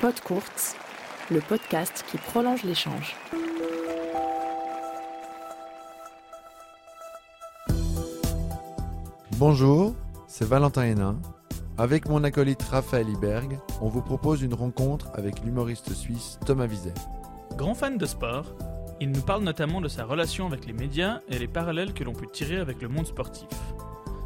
Pod Courte, le podcast qui prolonge l'échange. Bonjour, c'est Valentin Hénin. Avec mon acolyte Raphaël Iberg, on vous propose une rencontre avec l'humoriste suisse Thomas Wiesel. Grand fan de sport, il nous parle notamment de sa relation avec les médias et les parallèles que l'on peut tirer avec le monde sportif.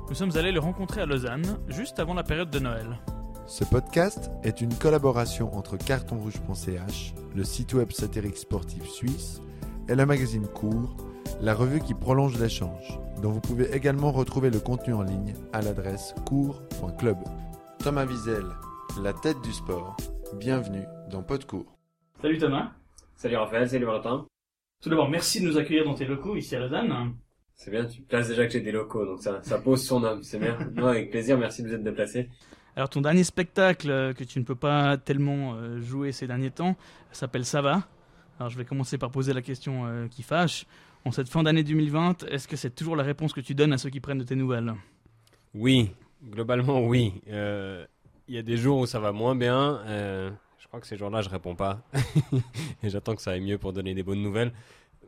Nous sommes allés le rencontrer à Lausanne, juste avant la période de Noël. Ce podcast est une collaboration entre cartonrouge.ch, le site web satirique sportif suisse, et le magazine Cours, la revue qui prolonge l'échange, dont vous pouvez également retrouver le contenu en ligne à l'adresse cours.club. Thomas Wiesel, la tête du sport. Bienvenue dans Podcours. Salut Thomas. Salut Raphaël, salut Valentin. Tout d'abord, merci de nous accueillir dans tes locaux ici à Lausanne. C'est bien, tu places déjà que j'ai des locaux, donc ça, ça pose son âme, c'est bien. Non, avec plaisir, merci de vous être déplacé. Alors ton dernier spectacle euh, que tu ne peux pas tellement euh, jouer ces derniers temps s'appelle Ça va. Alors je vais commencer par poser la question euh, qui fâche. En cette fin d'année 2020, est-ce que c'est toujours la réponse que tu donnes à ceux qui prennent de tes nouvelles? Oui, globalement oui. Il y a des jours où ça va moins bien. je crois que ces jours-là, je réponds pas. Et j'attends que ça aille mieux pour donner des bonnes nouvelles.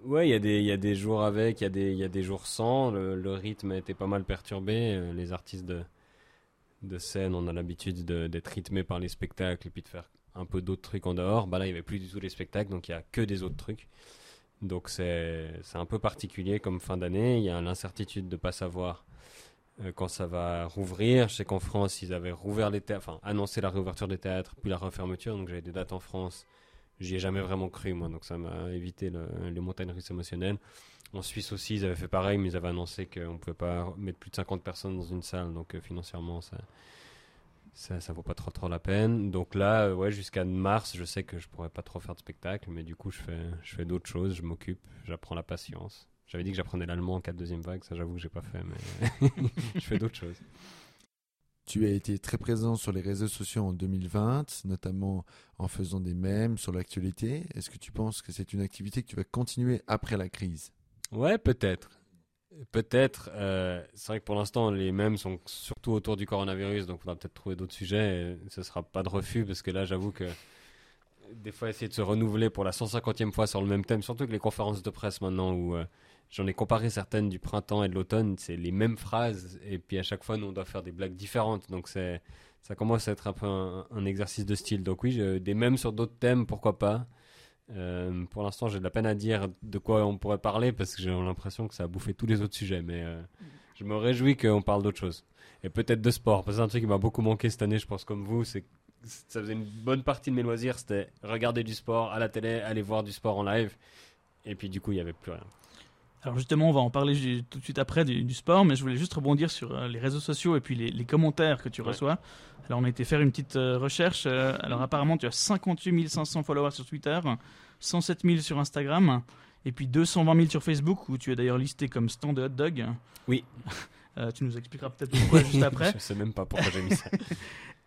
Ouais, il y, a des, y a des jours avec, il y, a des, y a des jours sans. Le, le, rythme a été pas mal perturbé. Les artistes de, de scène, on a l'habitude d'être rythmé par les spectacles et puis de faire un peu d'autres trucs en dehors. Bah là, il n'y avait plus du tout les spectacles, donc il n'y a que des autres trucs. Donc c'est un peu particulier comme fin d'année. Il y a l'incertitude de ne pas savoir euh, quand ça va rouvrir. Je sais qu'en France, ils avaient rouvert les théâtres, annoncé la réouverture des théâtres, puis la refermeture. Donc j'avais des dates en France. J'y ai jamais vraiment cru, moi. Donc ça m'a évité les montagnes russes émotionnelles. En Suisse aussi, ils avaient fait pareil, mais ils avaient annoncé qu'on ne pouvait pas mettre plus de 50 personnes dans une salle. Donc euh, financièrement, ça, ça, vaut pas trop, trop la peine. Donc là, euh, ouais, jusqu'à mars, je sais que je pourrais pas trop faire de spectacle, mais du coup, je fais, je fais d'autres choses, je m'occupe, j'apprends la patience. J'avais dit que j'apprenais l'allemand en 4 deuxième vague, ça j'avoue que j'ai pas fait, mais je fais d'autres choses. Tu as été très présent sur les réseaux sociaux en 2020, notamment en faisant des mèmes sur l'actualité. Est-ce que tu penses que c'est une activité que tu vas continuer après la crise? Ouais, peut-être. Peut-être. Euh, c'est vrai que pour l'instant, les mêmes sont surtout autour du coronavirus, donc on va peut-être trouver d'autres sujets. Et ce sera pas de refus, parce que là, j'avoue que des fois, essayer de se renouveler pour la 150e fois sur le même thème, surtout que les conférences de presse maintenant, où euh, j'en ai comparé certaines du printemps et de l'automne, c'est les mêmes phrases, et puis à chaque fois, nous, on doit faire des blagues différentes. Donc c'est ça commence à être un peu un, exercice de style. Donc oui, des mêmes sur d'autres thèmes, pourquoi pas. Euh, pour l'instant, j'ai de la peine à dire de quoi on pourrait parler parce que j'ai l'impression que ça a bouffé tous les autres sujets. Mais euh, je me réjouis qu'on parle d'autre chose. Et peut-être de sport. Parce que c'est un truc qui m'a beaucoup manqué cette année, je pense, comme vous. C'est ça faisait une bonne partie de mes loisirs. C'était regarder du sport à la télé, aller voir du sport en live. Et puis, du coup, il n'y avait plus rien. Alors justement, on va en parler tout de suite après du, sport, mais je voulais juste rebondir sur euh, les réseaux sociaux et puis les, commentaires que tu reçois. Alors on a été faire une petite euh, recherche. Euh, alors apparemment, tu as 58 500 followers sur Twitter, 107 000 sur Instagram, et puis 220 000 sur Facebook, où tu es d'ailleurs listé comme stand de hot dog. Oui. tu nous expliqueras peut-être pourquoi juste après. je sais même pas pourquoi j'ai mis ça.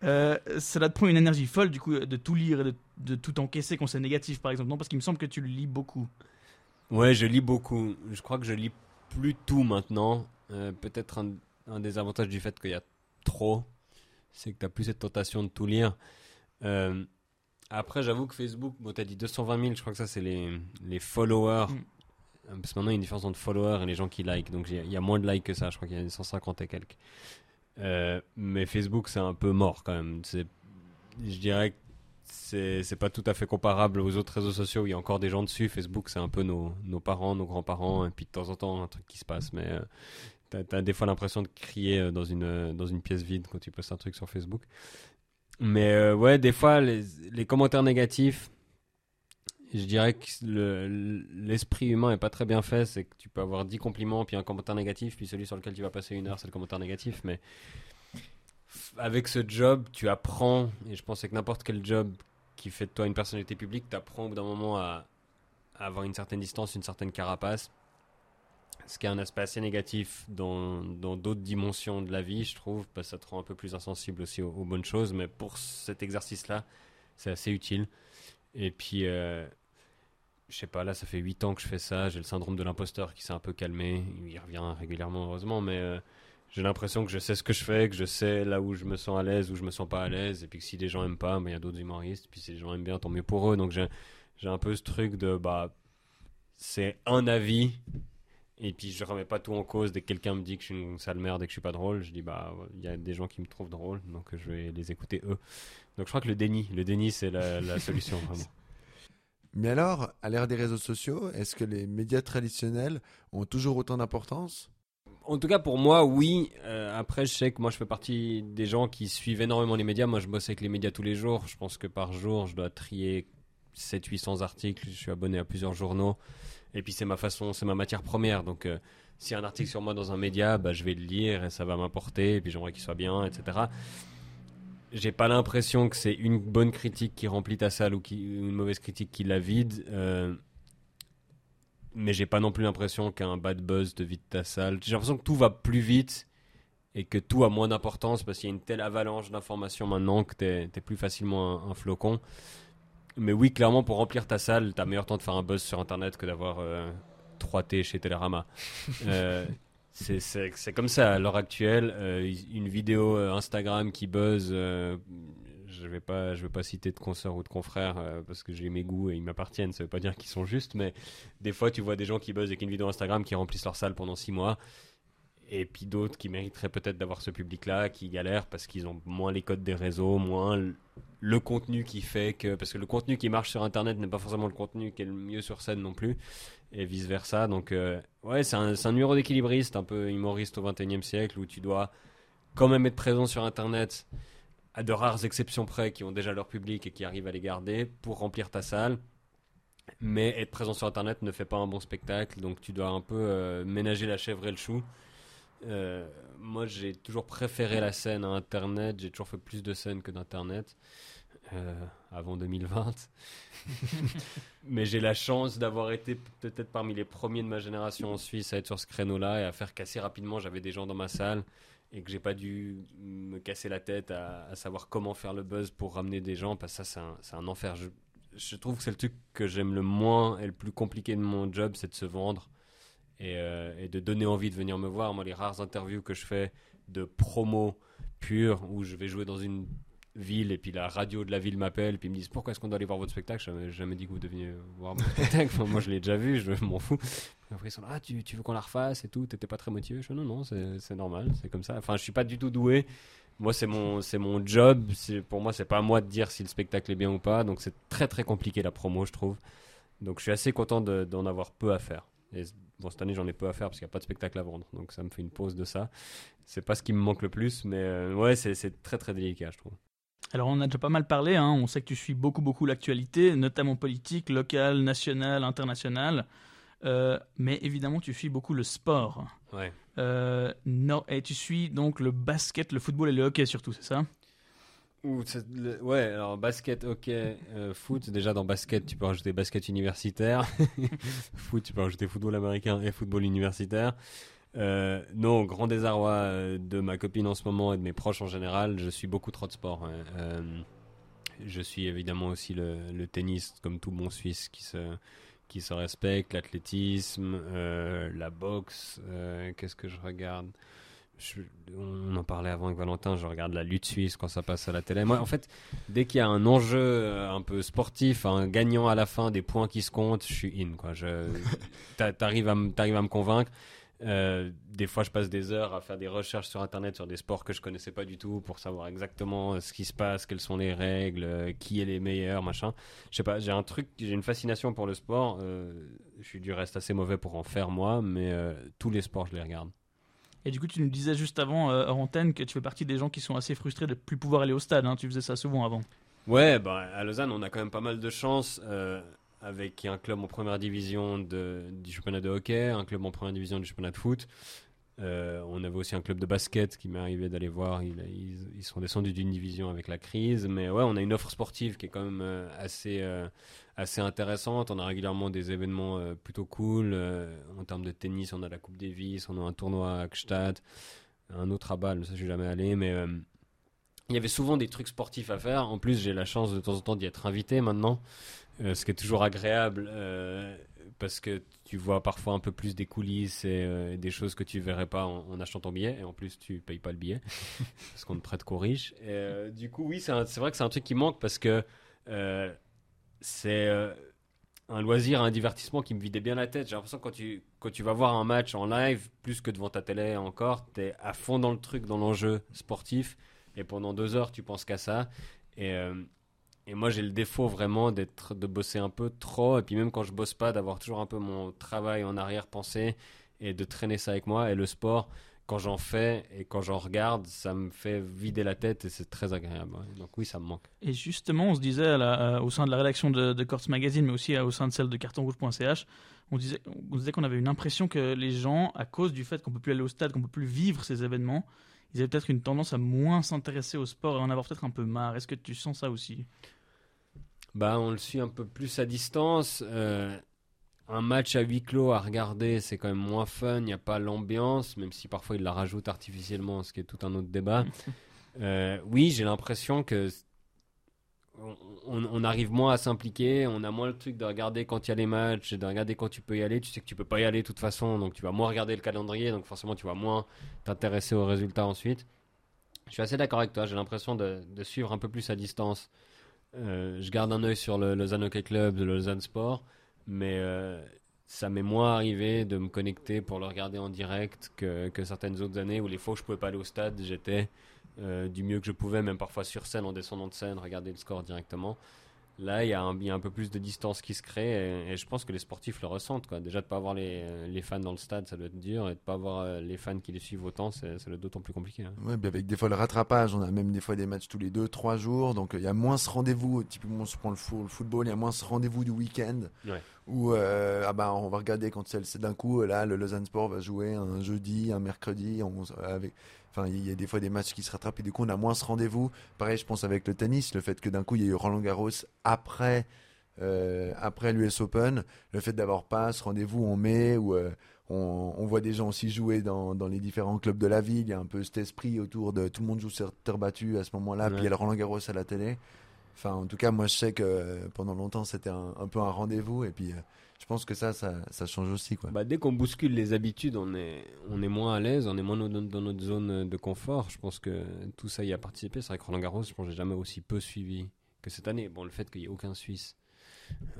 Euh, cela te prend une énergie folle du coup de tout lire et de, de tout encaisser quand c'est négatif par exemple non parce qu'il me semble que tu le lis beaucoup Ouais, je lis beaucoup. Je crois que je lis plus tout maintenant. Euh, peut-être un, des avantages du fait qu'il y a trop, c'est que tu n'as plus cette tentation de tout lire. Euh, après, j'avoue que Facebook, bon, tu as dit 220 000, je crois que ça, c'est les, les followers. Mm. Euh, parce que maintenant, il y a une différence entre followers et les gens qui like. Donc, il y, a moins de likes que ça. Je crois qu'il y a 150 et quelques. mais Facebook, c'est un peu mort quand même. Je dirais que c'est pas tout à fait comparable aux autres réseaux sociaux où il y a encore des gens dessus. Facebook, c'est un peu nos, nos parents, nos grands-parents, et puis de temps en temps, un truc qui se passe. Mais euh, tu as, des fois l'impression de crier euh, dans une, euh, dans une pièce vide quand tu postes un truc sur Facebook. Mais ouais, des fois, les, les, commentaires négatifs, je dirais que l'esprit humain est pas très bien fait. C'est que tu peux avoir 10 compliments, puis un commentaire négatif, puis celui sur lequel tu vas passer une heure, c'est le commentaire négatif. Mais avec ce job, tu apprends, et je pense que n'importe quel job qui fait de toi une personnalité publique, tu apprends au bout d'un moment à, avoir une certaine distance, une certaine carapace. Ce qui est un aspect assez négatif dans d'autres dimensions de la vie, je trouve, parce que ça te rend un peu plus insensible aussi aux, bonnes choses. Mais pour cet exercice-là, c'est assez utile. Et puis, euh, je sais pas, là, ça fait 8 ans que je fais ça. J'ai le syndrome de l'imposteur qui s'est un peu calmé. Il revient régulièrement, heureusement, mais. Euh, j'ai l'impression que je sais ce que je fais, que je sais là où je me sens à l'aise, où je me sens pas à l'aise, et puis que si les gens aiment pas, ben, il y a d'autres humoristes, puis si les gens aiment bien, tant mieux pour eux. Donc j'ai j'ai un peu ce truc de bah c'est un avis, et puis je remets pas tout en cause dès que quelqu'un me dit que je suis une sale merde et que je suis pas drôle, je dis bah il y a des gens qui me trouvent drôle, donc je vais les écouter eux. Donc je crois que le déni, le déni c'est la, la solution vraiment. Mais alors, à l'ère des réseaux sociaux, est-ce que les médias traditionnels ont toujours autant d'importance? En tout cas, pour moi, oui. Euh, après, je sais que moi, je fais partie des gens qui suivent énormément les médias. Moi, je bosse avec les médias tous les jours. Je pense que par jour, je dois trier 700-800 articles. Je suis abonné à plusieurs journaux. Et puis, c'est ma façon, c'est ma matière première. Donc, euh, s'il y a un article sur moi dans un média, bah, je vais le lire et ça va m'apporter. Et puis, j'aimerais qu'il soit bien, etc j'ai pas l'impression que c'est une bonne critique qui remplit ta salle ou une mauvaise critique qui la vide. Euh, mais j'ai pas non plus l'impression qu'un bad buzz te vide ta salle. J'ai l'impression que tout va plus vite et que tout a moins d'importance parce qu'il y a une telle avalanche d'informations maintenant que t'es es plus facilement un, flocon. Mais oui, clairement, pour remplir ta salle, t'as meilleur temps de faire un buzz sur internet que d'avoir 3T euh, chez Télérama. euh, c'est comme ça à l'heure actuelle. Euh, une vidéo euh, Instagram qui buzz, je vais pas, je vais pas citer de consoeurs ou de confrères parce que j'ai mes goûts et ils m'appartiennent. Ça veut pas dire qu'ils sont justes, mais des fois tu vois des gens qui buzzent avec une vidéo Instagram qui remplissent leur salle pendant six mois. Et puis d'autres qui mériteraient peut-être d'avoir ce public-là, qui galèrent parce qu'ils ont moins les codes des réseaux, moins le contenu qui fait que. Parce que le contenu qui marche sur Internet n'est pas forcément le contenu qui est le mieux sur scène non plus et vice versa. Donc, euh, ouais, c'est un, un, numéro d'équilibriste, un peu humoriste au 21 siècle, où tu dois quand même être présent sur Internet, à de rares exceptions près, qui ont déjà leur public et qui arrivent à les garder, pour remplir ta salle. Mais être présent sur Internet ne fait pas un bon spectacle, donc tu dois un peu euh, ménager la chèvre et le chou. Euh, moi, j'ai toujours préféré la scène à Internet, j'ai toujours fait plus de scènes que d'Internet. Euh, avant 2020. Mais j'ai la chance d'avoir été peut-être parmi les premiers de ma génération en Suisse à être sur ce créneau-là et à faire casser rapidement. J'avais des gens dans ma salle et que j'ai pas dû me casser la tête à, savoir comment faire le buzz pour ramener des gens parce que ça c'est un, enfer. Je, je, trouve que c'est le truc que j'aime le moins et le plus compliqué de mon job, c'est de se vendre et, euh, et, de donner envie de venir me voir. Moi, les rares interviews que je fais de promo pure où je vais jouer dans une ville et puis la radio de la ville m'appelle puis ils me disent pourquoi est-ce qu'on doit aller voir votre spectacle? Je n'ai jamais dit que vous deviez voir mon spectacle. Moi je l'ai déjà vu je m'en fous. Après ils sont là ah tu, tu veux qu'on la refasse et tout? T'étais pas très motivé? Je dis non non c'est normal c'est comme ça. Enfin je suis pas du tout doué. Moi c'est mon c'est mon job. Pour moi c'est pas à moi de dire si le spectacle est bien ou pas. Donc c'est très très compliqué la promo je trouve. Donc je suis assez content d'en avoir peu à faire. Et bon cette année j'en ai peu à faire parce qu'il n'y a pas de spectacle à vendre. Donc ça me fait une pause de ça. C'est pas ce qui me manque le plus mais euh, ouais c'est très très délicat je trouve alors on a déjà pas mal parlé, hein. on sait que tu suis beaucoup beaucoup l'actualité, notamment politique, locale, nationale, internationale, euh, mais évidemment tu suis beaucoup le sport. Ouais. Euh, non, et tu suis donc le basket, le football et le hockey surtout, c'est ça? Ouais, alors basket, hockey, euh, foot. Déjà dans basket, tu peux rajouter basket universitaire. foot, tu peux rajouter football américain et football universitaire. Euh, non, grand désarroi euh, de ma copine en ce moment et de mes proches en général, je suis beaucoup trop de sport. Euh, je suis évidemment aussi le, tennis, comme tout bon Suisse qui se, qui se respecte, l'athlétisme, la boxe. Qu'est-ce que je regarde? On en parlait avant avec Valentin, je regarde la lutte suisse quand ça passe à la télé. Moi, en fait, dès qu'il y a un enjeu un peu sportif, un gagnant à la fin, des points qui se comptent, je suis in. Quoi. Je, t'arrives à, à me convaincre. Euh, des fois, je passe des heures à faire des recherches sur Internet sur des sports que je connaissais pas du tout pour savoir exactement euh, ce qui se passe, quelles sont les règles, euh, qui est les meilleurs, machin. Je sais pas, j'ai un truc, j'ai une fascination pour le sport. je suis du reste assez mauvais pour en faire moi, mais tous les sports, je les regarde. Et du coup, tu nous disais juste avant, hors antenne, que tu fais partie des gens qui sont assez frustrés de ne plus pouvoir aller au stade. Hein. Tu faisais ça souvent avant. Ouais, bah, à Lausanne, on a quand même pas mal de chance avec un club en première division de, du championnat de hockey, un club en première division du championnat de foot. Euh, on avait aussi un club de basket qui m'est arrivé d'aller voir. Ils, sont descendus d'une division avec la crise. Mais ouais, on a une offre sportive qui est quand même euh, assez, euh, assez intéressante. On a régulièrement des événements plutôt cool. en termes de tennis, on a la Coupe Davis, on a un tournoi à Gstaad, un autre à Bâle, ça je suis jamais allé. Mais il y avait souvent des trucs sportifs à faire. En plus, j'ai la chance de temps en temps d'y être invité maintenant. Euh, ce qui est toujours agréable. Euh, parce que tu vois parfois un peu plus des coulisses et euh, des choses que tu verrais pas en, en achetant ton billet. Et en plus, tu payes pas le billet parce qu'on ne prête qu'aux riches. Et, du coup, oui, c'est vrai que c'est un truc qui manque parce que c'est un loisir, un divertissement qui me vidait bien la tête. J'ai l'impression que quand tu, quand tu vas voir un match en live, plus que devant ta télé encore, tu es à fond dans le truc, dans l'enjeu sportif. Et pendant deux heures, tu penses qu'à ça. Et, et moi, j'ai le défaut vraiment d'être, de bosser un peu trop. Et puis même quand je bosse pas, d'avoir toujours un peu mon travail en arrière-pensée et de traîner ça avec moi. Et le sport, quand j'en fais et quand j'en regarde, ça me fait vider la tête et c'est très agréable. Donc oui, ça me manque. Et justement, on se disait euh, au sein de la rédaction de, de Magazine, mais aussi euh, au sein de celle de cartonrouge.ch, on disait on disait qu'on avait une impression que les gens, à cause du fait qu'on peut plus aller au stade, qu'on peut plus vivre ces événements, ils avaient peut-être une tendance à moins s'intéresser au sport et en avoir peut-être un peu marre. Est-ce que tu sens ça aussi? Bah, on le suit un peu plus à distance. Euh, un match à huis clos à regarder, c'est quand même moins fun. Il n'y a pas l'ambiance, même si parfois ils la rajoutent artificiellement, ce qui est tout un autre débat. Euh, oui, j'ai l'impression que on, arrive moins à s'impliquer. On a moins le truc de regarder quand il y a les matchs et de regarder quand tu peux y aller. Tu sais que tu peux pas y aller de toute façon, donc tu vas moins regarder le calendrier, donc forcément tu vas moins t'intéresser aux résultats ensuite. Je suis assez d'accord avec toi. J'ai l'impression de, de suivre un peu plus à distance. Euh, je garde un œil sur le Lausanne Hockey Club, le Lausanne Sport, mais euh, ça m'est moins arrivé de me connecter pour le regarder en direct que, certaines autres années où les fois où je pouvais pas aller au stade, j'étais euh, du mieux que je pouvais, même parfois sur scène, en descendant de scène, regarder le score directement. Là, il y, a un- il y a un peu plus de distance qui se crée et, et je pense que les sportifs le ressentent. Quoi. Déjà, de pas avoir les, les fans dans le stade, ça doit être dur, et de pas avoir euh, les fans qui les suivent autant, c'est ça doit être d'autant plus compliqué. hein. Ouais, avec des fois le rattrapage, on a même des fois des matchs tous les deux, trois jours, donc euh, il y a moins ce rendez-vous. Typiquement, prends le, fo- le football, il y a moins ce rendez-vous du week-end Ouais. où euh, ah bah, on va regarder quand c'est d'un coup, là, le Lausanne Sport va jouer un jeudi, un mercredi, on, avec. Enfin, il y a des fois des matchs qui se rattrapent et du coup on a moins ce rendez-vous. Pareil, je pense avec le tennis, le fait que d'un coup il y a eu Roland Garros après euh, après l'US Open, le fait d'avoir pas ce rendez-vous en mai où euh, on, on voit des gens aussi jouer dans, dans les différents clubs de la ville. Il y a un peu cet esprit autour de tout le monde joue sur terre battue à ce moment-là. Ouais. Puis il y a le Roland Garros à la télé. Enfin, en tout cas, moi je sais que euh, pendant longtemps c'était un, un peu un rendez-vous. Et puis euh, je pense que ça, ça, ça change aussi. Quoi. Bah, dès qu'on bouscule les habitudes, on est, on est moins à l'aise, on est moins dans, notre zone de confort. Je pense que tout ça y a participé. C'est vrai que Roland Garros, je pense que j'ai jamais aussi peu suivi que cette année. Bon, le fait qu'il n'y ait aucun Suisse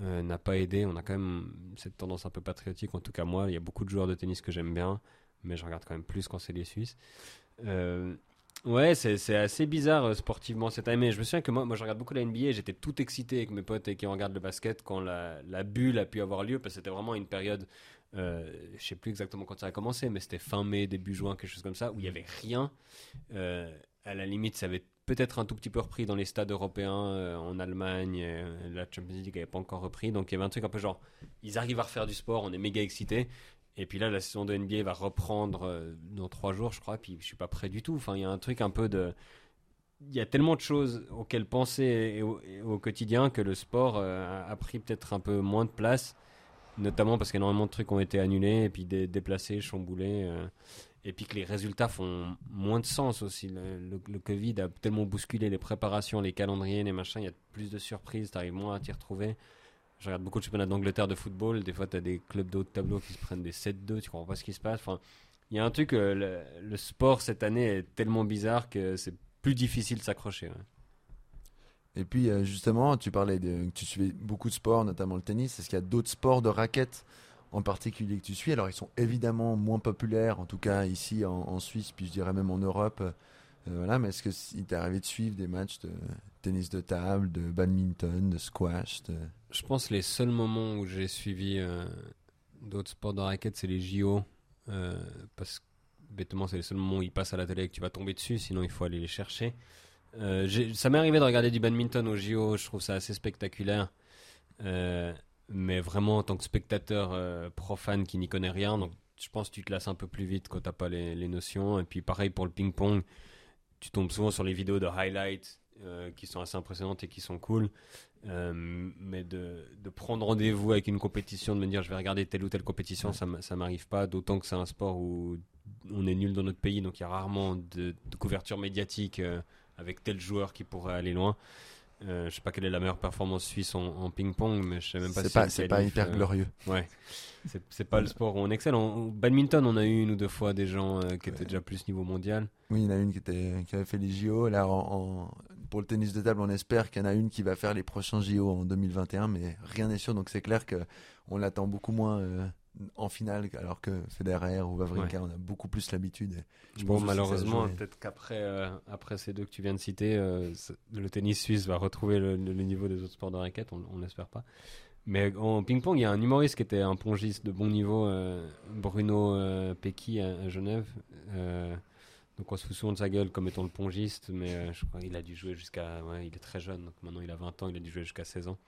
euh, n'a pas aidé. On a quand même cette tendance un peu patriotique. En tout cas, moi, il y a beaucoup de joueurs de tennis que j'aime bien, mais je regarde quand même plus quand c'est les Suisses. Euh, Ouais, c'est c'est assez bizarre euh, sportivement cette année. Je me souviens que moi, moi je regarde beaucoup la NBA et j'étais tout excité avec mes potes et qui regardent le basket quand la, la bulle a pu avoir lieu parce que c'était vraiment une période, euh, je sais plus exactement quand ça a commencé, mais c'était fin mai, début juin, quelque chose comme ça, où il y avait rien. Euh, à la limite, ça avait peut-être un tout petit peu repris dans les stades européens euh, en Allemagne. la Champions League n'avait pas encore repris. Donc il y avait un truc un peu genre, ils arrivent à refaire du sport, on est méga excités. Et puis là, la saison de NBA va reprendre euh, dans trois jours, je crois. Puis je suis pas prêt du tout. Enfin, il y a un truc un peu de. Il y a tellement de choses auxquelles penser au, quotidien que le sport euh, a- pris peut-être un peu moins de place, notamment parce qu'énormément de trucs ont été annulés et puis dé- déplacés, chamboulés. euh, et puis que les résultats font moins de sens aussi. Le, le- Covid a tellement bousculé les préparations, les calendriers, les machins. Il y a plus de surprises, tu arrives moins à t'y retrouver. Je regarde beaucoup de championnats d'Angleterre de football. Des fois, tu as des clubs de haut de tableau qui se prennent des 7-2. Tu comprends pas ce qui se passe. Enfin, il y a un truc, euh, le, sport cette année est tellement bizarre que c'est plus difficile de s'accrocher. Et puis euh, justement, tu parlais de que tu suivais beaucoup de sports, notamment le tennis. Est-ce qu'il y a d'autres sports de raquettes en particulier que tu suis? Alors ils sont évidemment moins populaires, en tout cas ici en, Suisse, puis je dirais même en Europe. Euh, mais est-ce que il t'est arrivé de suivre des matchs de tennis de table, de badminton, de squash Je pense les seuls moments où j'ai suivi euh, d'autres sports de raquette, c'est les JO. euh, parce que bêtement, c'est les seuls moments où ils passent à la télé et que tu vas tomber dessus, sinon il faut aller les chercher. Euh, ça m'est arrivé de regarder du badminton aux JO, je trouve ça assez spectaculaire. Mais vraiment en tant que spectateur profane qui n'y connaît rien, donc je pense que tu te lasses un peu plus vite quand t'as pas les, les notions. Et puis pareil pour le ping-pong, tu tombes souvent sur les vidéos de highlights qui sont assez impressionnantes et qui sont cool. Euh, mais de, prendre rendez-vous avec une compétition, de me dire je vais regarder telle ou telle compétition, ça m'arrive pas, d'autant que c'est un sport où on est nul dans notre pays, donc il y a rarement de, de couverture médiatique euh, avec tel joueur qui pourrait aller loin. Euh, je sais pas quelle est la meilleure performance suisse en, en ping-pong, mais je sais même pas C'est si pas, c'est pas hyper euh, glorieux. Ouais, c'est pas le sport où on excelle. En, badminton, on a eu une ou deux fois des gens euh, qui étaient Ouais. déjà plus niveau mondial. Oui, il y en a une qui, était, qui avait fait les JO. Là, en, en- pour le tennis de table, on espère qu'il y en a une qui va faire les prochains JO en 2021, mais rien n'est sûr. Donc c'est clair que on l'attend beaucoup moins euh, en finale, alors que Federer ou Wawrinka, on a beaucoup plus l'habitude. Bon, malheureusement, peut-être qu'après euh, après ces deux que tu viens de citer, euh, le tennis suisse va retrouver le, niveau des autres sports de raquette. On, on l'espère pas. Mais en ping-pong, il y a un humoriste qui était un pongiste de bon niveau, euh, Bruno Pecky à, à Genève. Donc on se fout souvent de sa gueule comme étant le pongiste, mais je crois qu'il a dû jouer jusqu'à. Ouais, il est très jeune, donc maintenant il a 20 ans, il a dû jouer jusqu'à 16 ans.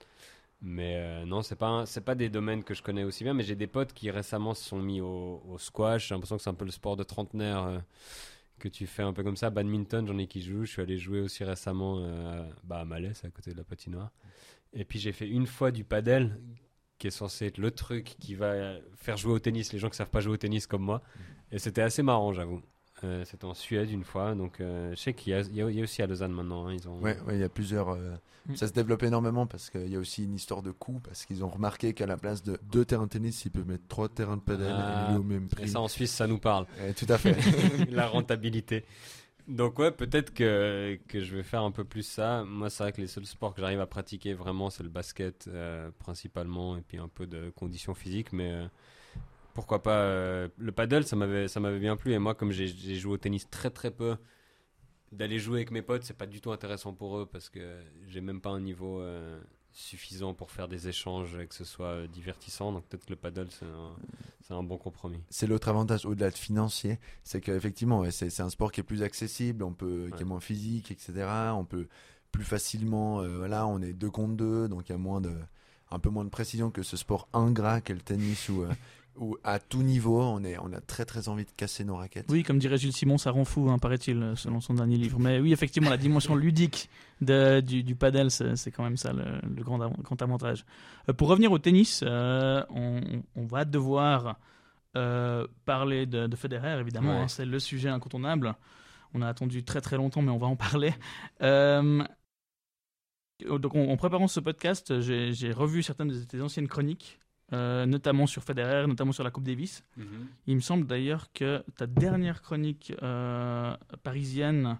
Mais euh, non, c'est pas c'est pas des domaines que je connais aussi bien, mais j'ai des potes qui récemment se sont mis au, au squash. J'ai l'impression que c'est un peu le sport de trentenaire euh, que tu fais un peu comme ça. Badminton, j'en ai qui jouent. Je suis allé jouer aussi récemment euh, bah, à Malais, à côté de la patinoire. Et puis j'ai fait une fois du padel, qui est censé être le truc qui va faire jouer au tennis les gens qui savent pas jouer au tennis comme moi. Et c'était assez marrant, j'avoue. Euh, c'était en Suède une fois, donc euh, je sais qu'il y, a- il y a il y a aussi à Lausanne maintenant. hein, ils ont... Ouais, ouais, il y a plusieurs. euh, Mm. Ça se développe énormément parce qu'il y a aussi une histoire de coût, parce qu'ils ont remarqué qu'à la place de deux terrains de tennis, ils peuvent mettre trois terrains de padel Ah, et au même Et prix. ça en Suisse, ça nous parle. Tout à fait. la rentabilité. Donc ouais, peut-être que, que je vais faire un peu plus ça. Moi, c'est vrai que les seuls sports que j'arrive à pratiquer vraiment, c'est le basket euh, principalement, et puis un peu de conditions physiques. Mais euh, pourquoi pas euh, le paddle, ça m'avait ça m'avait bien plu. Et moi, comme j'ai joué au tennis très très peu, d'aller jouer avec mes potes, c'est pas du tout intéressant pour eux parce que j'ai même pas un niveau euh, suffisant pour faire des échanges et que ce soit euh, divertissant. Donc peut-être que le paddle, c'est un, un bon compromis. c'est l'autre avantage au-delà de financier, c'est qu'effectivement, ouais, c'est un sport qui est plus accessible, on peut, qui est moins physique, etc. On peut plus facilement, euh, voilà, on est deux contre deux, donc il y a moins de, un peu moins de précision que ce sport ingrat qu'est le tennis où, euh, où à tout niveau, on est, on a très très envie de casser nos raquettes. Oui, comme dirait Jules Simon, ça rend fou, hein, paraît-il, selon son dernier livre. Mais oui, effectivement, la dimension ludique de- du, du padel, c'est quand même ça le, le grand, av- grand avantage. Euh, pour revenir au tennis, euh, on, on va devoir euh, parler de, de Federer, évidemment. Ouais. hein, c'est le sujet incontournable. On a attendu très très longtemps, mais on va en parler. Euh, donc, en, en préparant ce podcast, j'ai j'ai revu certaines de tes anciennes chroniques, euh, notamment sur Federer, notamment sur la Coupe Davis. Il me semble d'ailleurs que ta dernière chronique euh, parisienne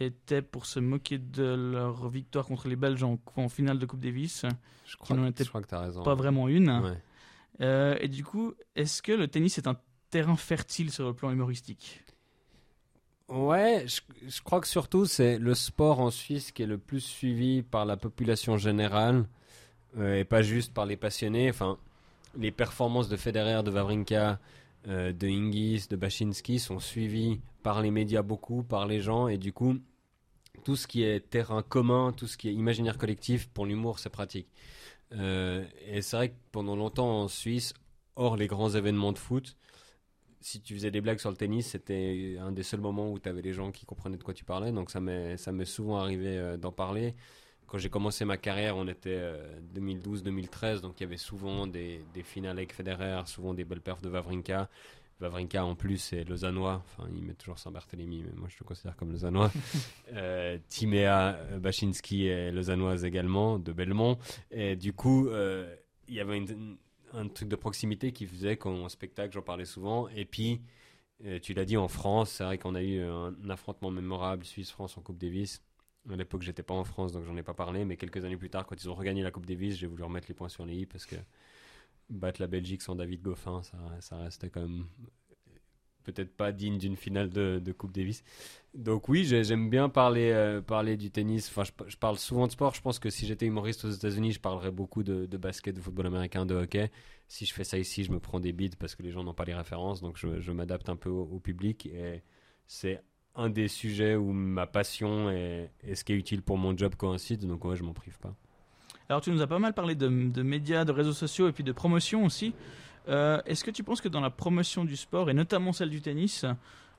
était pour se moquer de leur victoire contre les Belges en, en finale de Coupe Davis. Je crois, que- était je crois que tu as raison. Pas vraiment une. Ouais. Euh, et du coup, est-ce que le tennis est un terrain fertile sur le plan humoristique? Ouais, je, je crois que surtout c'est le sport en Suisse qui est le plus suivi par la population générale euh, et pas juste par les passionnés. Enfin, les performances de Federer, de Wawrinka, euh, de Hingis, de Baczynski sont suivies par les médias beaucoup, par les gens et du coup, tout ce qui est terrain commun, tout ce qui est imaginaire collectif, pour l'humour, c'est pratique. Euh, et c'est vrai que pendant longtemps en Suisse, hors les grands événements de foot, si tu faisais des blagues sur le tennis, c'était un des seuls moments où tu avais les gens qui comprenaient de quoi tu parlais. Donc ça m'est ça m'est souvent arrivé euh, d'en parler. Quand j'ai commencé ma carrière, on était 2012-2013, donc il y avait souvent des, des finales avec Federer, souvent des belles perfs de Wawrinka. Wawrinka en plus c'est lausannois, enfin il met toujours Saint-Barthélemy, mais moi je le considère comme lausannois. euh, Timéa euh, Baczynski est lausannoise également, de Belmont. Et du coup, euh, il y avait une- un truc de proximité qui faisait qu'en spectacle j'en parlais souvent. Et puis, euh, tu l'as dit en France, c'est vrai qu'on a eu un, affrontement mémorable Suisse-France en Coupe Davis. À l'époque, j'étais pas en France, donc j'en ai pas parlé. Mais quelques années plus tard, quand ils ont regagné la Coupe Davis, j'ai voulu remettre les points sur les i parce que battre la Belgique sans David Goffin, ça, ça restait quand même peut-être pas digne d'une finale de, Coupe Davis. Donc oui, j'ai- j'aime bien parler, euh, parler du tennis. Enfin, je, parle souvent de sport. Je pense que si j'étais humoriste aux États-Unis, je parlerais beaucoup de, basket, de football américain, de hockey. Si je fais ça ici, je me prends des bides parce que les gens n'ont pas les références. Donc je, je m'adapte un peu au, au public. Et c'est un des sujets où ma passion et, et ce qui est utile pour mon job coïncident. Donc ouais, je m'en prive pas. Alors, tu nous as pas mal parlé de, de médias, de réseaux sociaux et puis de promotion aussi. Euh, Est-ce que tu penses que dans la promotion du sport, et notamment celle du tennis,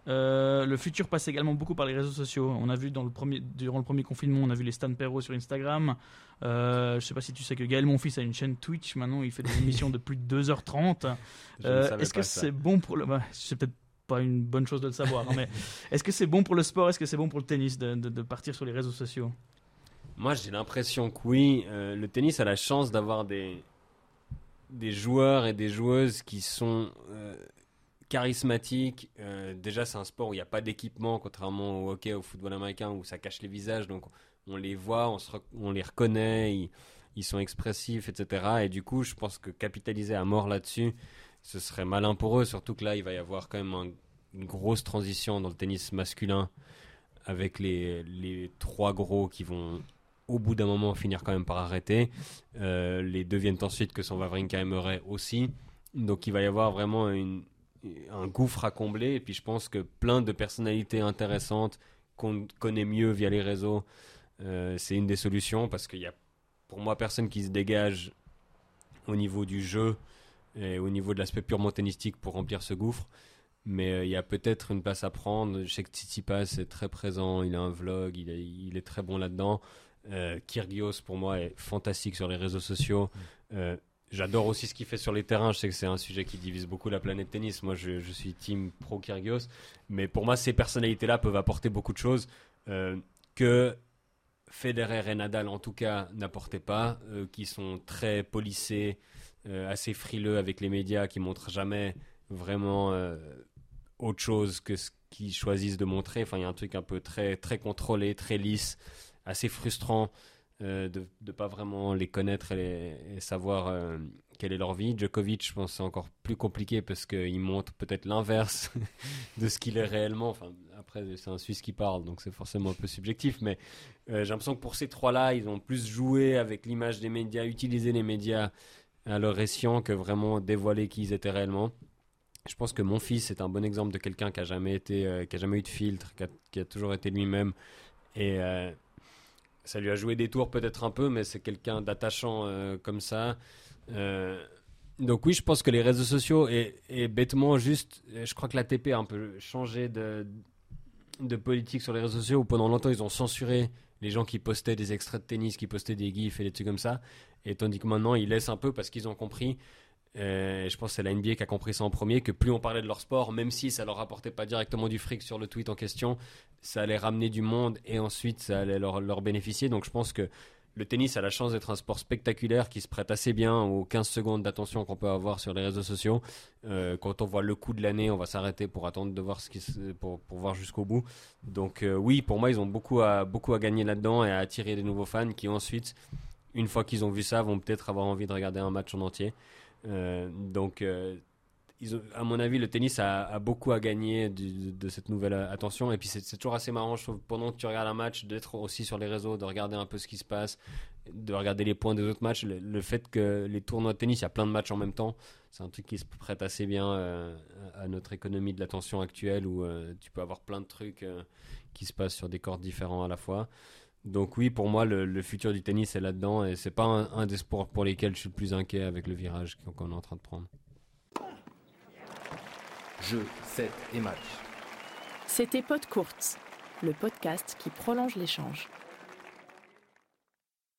euh, le futur passe également beaucoup par les réseaux sociaux? On a vu dans le premier, durant le premier confinement, on a vu les Stan Perro sur Instagram. Euh, je sais pas si tu sais que Gaël Monfils a une chaîne Twitch maintenant, il fait des émissions de plus de 2h30. Je ne Euh, Est-ce que c'est bon pour le. bah, c'est peut-être pas une bonne chose de le savoir, hein, mais est-ce que c'est bon pour le sport Est-ce que c'est bon pour le tennis de, de- de partir sur les réseaux sociaux? Moi, j'ai l'impression que oui, euh, le tennis a la chance d'avoir des, des joueurs et des joueuses qui sont euh, charismatiques. Euh, déjà, c'est un sport où il n'y a pas d'équipement, contrairement au hockey, au football américain, où ça cache les visages. Donc, on les voit, on, se rec- on les reconnaît, ils, ils sont expressifs, etc. Et du coup, je pense que capitaliser à mort là-dessus, ce serait malin pour eux. Surtout que là, il va y avoir quand même un- une grosse transition dans le tennis masculin avec les, les trois gros qui vont au bout d'un moment finir quand même par arrêter. Euh, les deux viennent ensuite que sont Wawrinka Murray aussi. Donc il va y avoir vraiment un gouffre à combler. Et puis je pense que plein de personnalités intéressantes qu'on connaît mieux via les réseaux, euh, c'est une des solutions parce qu'il y a pour moi personne qui se dégage au niveau du jeu et au niveau de l'aspect purement tennistique pour remplir ce gouffre. Mais euh, il y a peut-être une place à prendre. Je sais que Tsitsipas est très présent, il a un vlog, il est, il est très bon là-dedans. Euh, Kyrgios, pour moi, est fantastique sur les réseaux sociaux. Euh, J'adore aussi ce qu'il fait sur les terrains. Je sais que c'est un sujet qui divise beaucoup la planète tennis. Moi, je, je suis team pro Kyrgios. Mais pour moi, ces personnalités-là peuvent apporter beaucoup de choses euh, que Federer et Nadal, en tout cas, n'apportaient pas, qui sont très polissés, assez frileux avec les médias, qui montrent jamais vraiment euh, autre chose que ce qu'ils choisissent de montrer. Enfin, il y a un truc un peu très, très contrôlé, très lisse, assez frustrant euh, de ne pas vraiment les connaître et, savoir euh, quelle est leur vie. Djokovic, je pense, c'est encore plus compliqué parce qu'il montre peut-être l'inverse de ce qu'il est réellement. Enfin, après, c'est un Suisse qui parle, donc c'est forcément un peu subjectif, mais euh, j'ai l'impression que pour ces trois-là, ils ont plus joué avec l'image des médias, utilisé les médias à leur escient que vraiment dévoiler qui ils étaient réellement. Je pense que mon fils est un bon exemple de quelqu'un qui a jamais été, euh, qui a jamais eu de filtre, qui a, toujours été lui-même. Et euh, ça lui a joué des tours peut-être un peu, mais c'est quelqu'un d'attachant euh, comme ça. Donc oui, je pense que les réseaux sociaux et, bêtement juste, je crois que l'ATP a un peu changé de, de politique sur les réseaux sociaux où pendant longtemps ils ont censuré les gens qui postaient des extraits de tennis, qui postaient des gifs et des trucs comme ça. Et tandis que maintenant ils laissent un peu parce qu'ils ont compris euh, je pense que c'est la NBA qui a compris ça en premier, que plus on parlait de leur sport, même si ça leur rapportait pas directement du fric sur le tweet en question, ça allait ramener du monde et ensuite ça allait leur, leur bénéficier. Donc je pense que le tennis a la chance d'être un sport spectaculaire qui se prête assez bien aux 15 secondes d'attention qu'on peut avoir sur les réseaux sociaux. Euh, quand on voit le coup de l'année, on va s'arrêter pour attendre de voir ce qui pour, pour voir jusqu'au bout. Donc euh, oui, pour moi, ils ont beaucoup à, beaucoup à gagner là-dedans et à attirer des nouveaux fans qui ensuite, une fois qu'ils ont vu ça, vont peut-être avoir envie de regarder un match en entier. Euh, donc, ils à mon avis, le tennis a, beaucoup à gagner de, cette nouvelle euh, attention. Et puis, c'est toujours assez marrant, je trouve, pendant que tu regardes un match, d'être aussi sur les réseaux, de regarder un peu ce qui se passe, de regarder les points des autres matchs. Le, fait que les tournois de tennis, il y a plein de matchs en même temps, c'est un truc qui se prête assez bien euh, à notre économie de l'attention actuelle où euh, tu peux avoir plein de trucs qui se passent sur des cordes différents à la fois. Donc oui, pour moi, le, futur du tennis est là-dedans et c'est pas un, des sports pour lesquels je suis le plus inquiet avec le virage qu'on est en train de prendre. Jeu, set et match. C'était Pod Courts, le podcast qui prolonge l'échange.